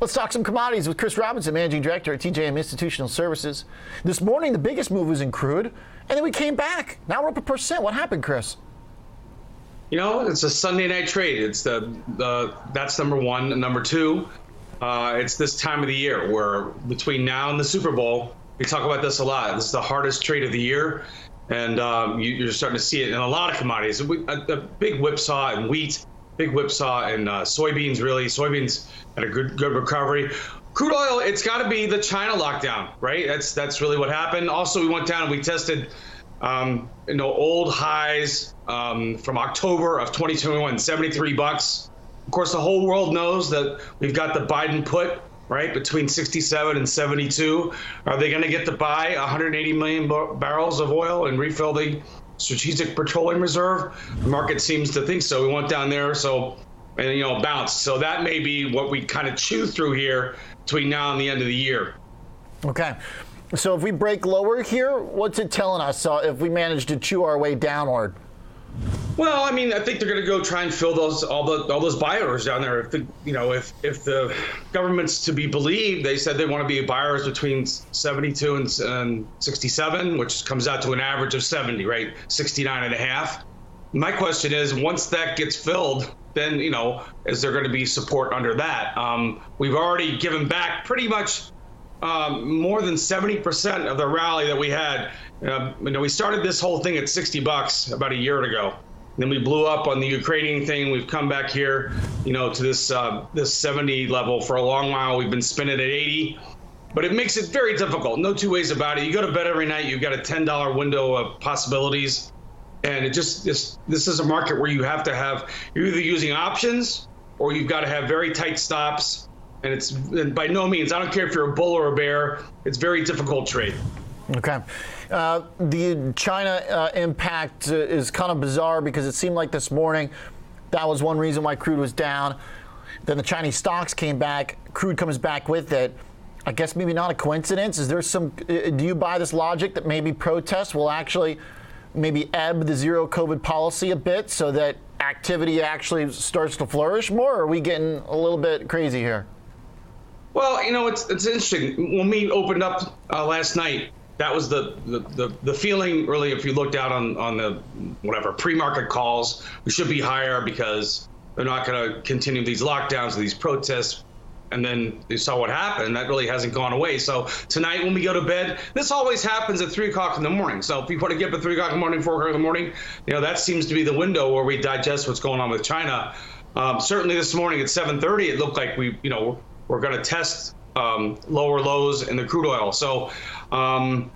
Let's talk some commodities with Chris Robinson, Managing Director at TJM Institutional Services. This morning, the biggest move was in crude, and then we came back. Now we're up a percent. What happened, Chris? You know, it's a Sunday night trade. It's the, the that's number one. And number two, uh, it's this time of the year where between now and the Super Bowl, we talk about this a lot. This is the hardest trade of the year, and um, you, are starting to see it in a lot of commodities. A, a big whipsaw in wheat, big whipsaw in uh, soybeans. Really, soybeans had a good good recovery. Crude oil, it's got to be the China lockdown, right? That's that's really what happened. Also, we went down and we tested, um, you know, old highs um, from October of 2021, 73 bucks. Of course, the whole world knows that we've got the Biden put right between 67 and 72. Are they going to get to buy 180 million barrels of oil and refill the strategic petroleum reserve? The market seems to think so. We went down there, so and you know bounced. So that may be what we kind of chew through here between now and the end of the year. Okay. So if we break lower here, what's it telling us uh, if we manage to chew our way downward? Well, I mean, I think they're going to go try and fill those all the all those buyers down there. If the, you know, if if the government's to be believed, they said they want to be buyers between 72 and, and 67, which comes out to an average of 70, right? 69 and a half. My question is, once that gets filled, then you know, is there going to be support under that? Um, we've already given back pretty much um, more than 70% of the rally that we had. Uh, you know, we started this whole thing at 60 bucks about a year ago. Then we blew up on the Ukrainian thing. We've come back here, you know, to this uh, this 70 level for a long while. We've been spinning at 80, but it makes it very difficult. No two ways about it. You go to bed every night. You've got a $10 window of possibilities, and it just this this is a market where you have to have you're either using options or you've got to have very tight stops and it's and by no means i don't care if you're a bull or a bear it's very difficult trade okay uh, the china uh, impact uh, is kind of bizarre because it seemed like this morning that was one reason why crude was down. Then the chinese stocks came back. Crude comes back with it. I guess maybe not a coincidence. Is there some uh, do you buy this logic that maybe protests will actually maybe ebb the zero covid policy a bit so that activity actually starts to flourish more? Or are we getting a little bit crazy here? Well, you know, it's it's interesting. When we opened up uh, last night, that was the, the, the, the, feeling really if you looked out on, on the whatever pre-market calls we should be higher because they're not going to continue these lockdowns these protests. And then you saw what happened. That really hasn't gone away. So tonight when we go to bed this always happens at 3 o'clock in the morning. So if you want to get up at 3 o'clock in the morning 4 o'clock in the morning you know that seems to be the window where we digest what's going on with china. Um, certainly this morning at 7.30 it looked like we you know we're going to test um, lower lows in the crude oil. So um,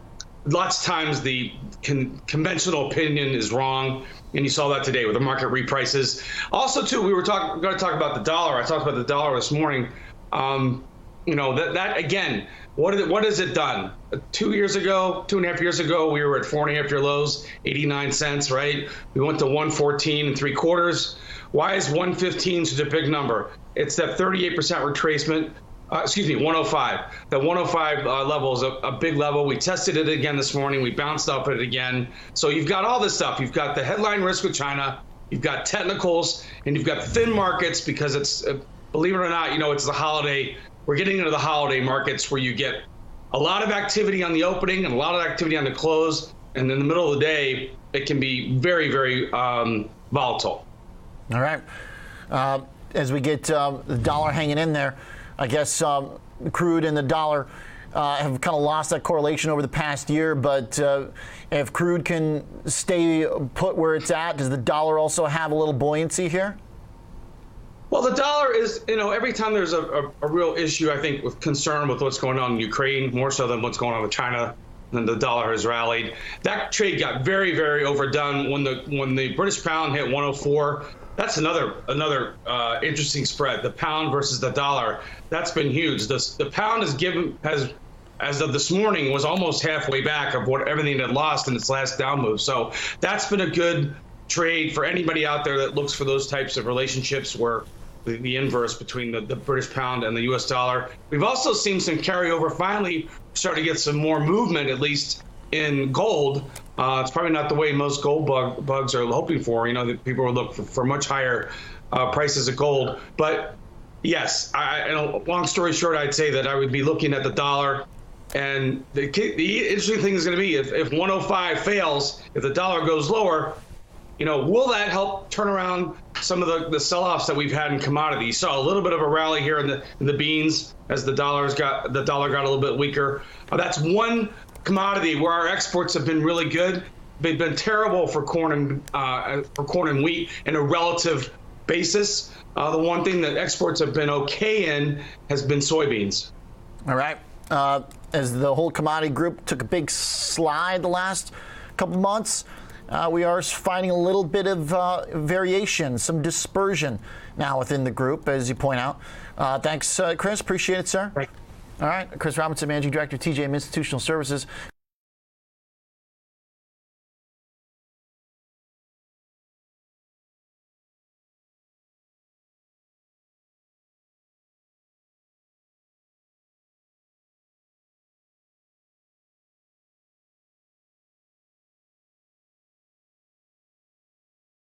lots of times the con- conventional opinion is wrong. And you saw that today with the market reprices. Also, too, we were talking going to talk about the dollar. I talked about the dollar this morning. Um, you know that that again, what it, what has it done? Two years ago, two and a half years ago, we were at four and a half year lows, 89 cents, right? We went to 114 and three quarters. Why is 115 such a big number? It's that 38% retracement. Uh, excuse me, 105. The 105 uh, level is a, a, big level. We tested it again this morning. We bounced off it again. So you've got all this stuff. You've got the headline risk with China. You've got technicals, and you've got thin markets because it's, uh, believe it or not, you know, it's the holiday. We're getting into the holiday markets where you get a lot of activity on the opening and a lot of activity on the close. And in the middle of the day, it can be very, very um, volatile. All right. Uh, as we get um, the dollar hanging in there, I guess um, crude and the dollar uh, have kind of lost that correlation over the past year. But uh, if crude can stay put where it's at, does the dollar also have a little buoyancy here? Well, the dollar is, you know, every time there's a, a, a, real issue, I think, with concern with what's going on in Ukraine, more so than what's going on with China, then the dollar has rallied. That trade got very, very overdone when the when the British pound hit 104 that's another another uh, interesting spread. The pound versus the dollar. That's been huge. The, the pound has given has as of this morning was almost halfway back of what everything had lost in its last down move. So that's been a good trade for anybody out there that looks for those types of relationships where the, the inverse between the, the British pound and the U.S. dollar. We've also seen some carryover. Finally, starting to get some more movement, at least in gold. Uh, it's probably not the way most gold bug, bugs are hoping for. You know, that people will look for, for much higher uh, prices of gold. But yes. I, and long story short, I'd say that I would be looking at the dollar. And the, the interesting thing is going to be if, if 105 fails, if the dollar goes lower, you know, will that help turn around some of the, the sell-offs that we've had in commodities? Saw a little bit of a rally here in the in the beans as the dollars got the dollar got a little bit weaker. Uh, that's one commodity where our exports have been really good. They've been terrible for corn and uh, for corn and wheat in a relative basis. Uh, the one thing that exports have been okay in has been soybeans. All right. Uh, as the whole commodity group took a big slide the last couple months, uh, we are finding a little bit of uh, variation, some dispersion now within the group, as you point out. Uh, thanks, uh, Chris. Appreciate it, sir. Right. All right, Chris Robinson, Managing Director, of TJM Institutional Services.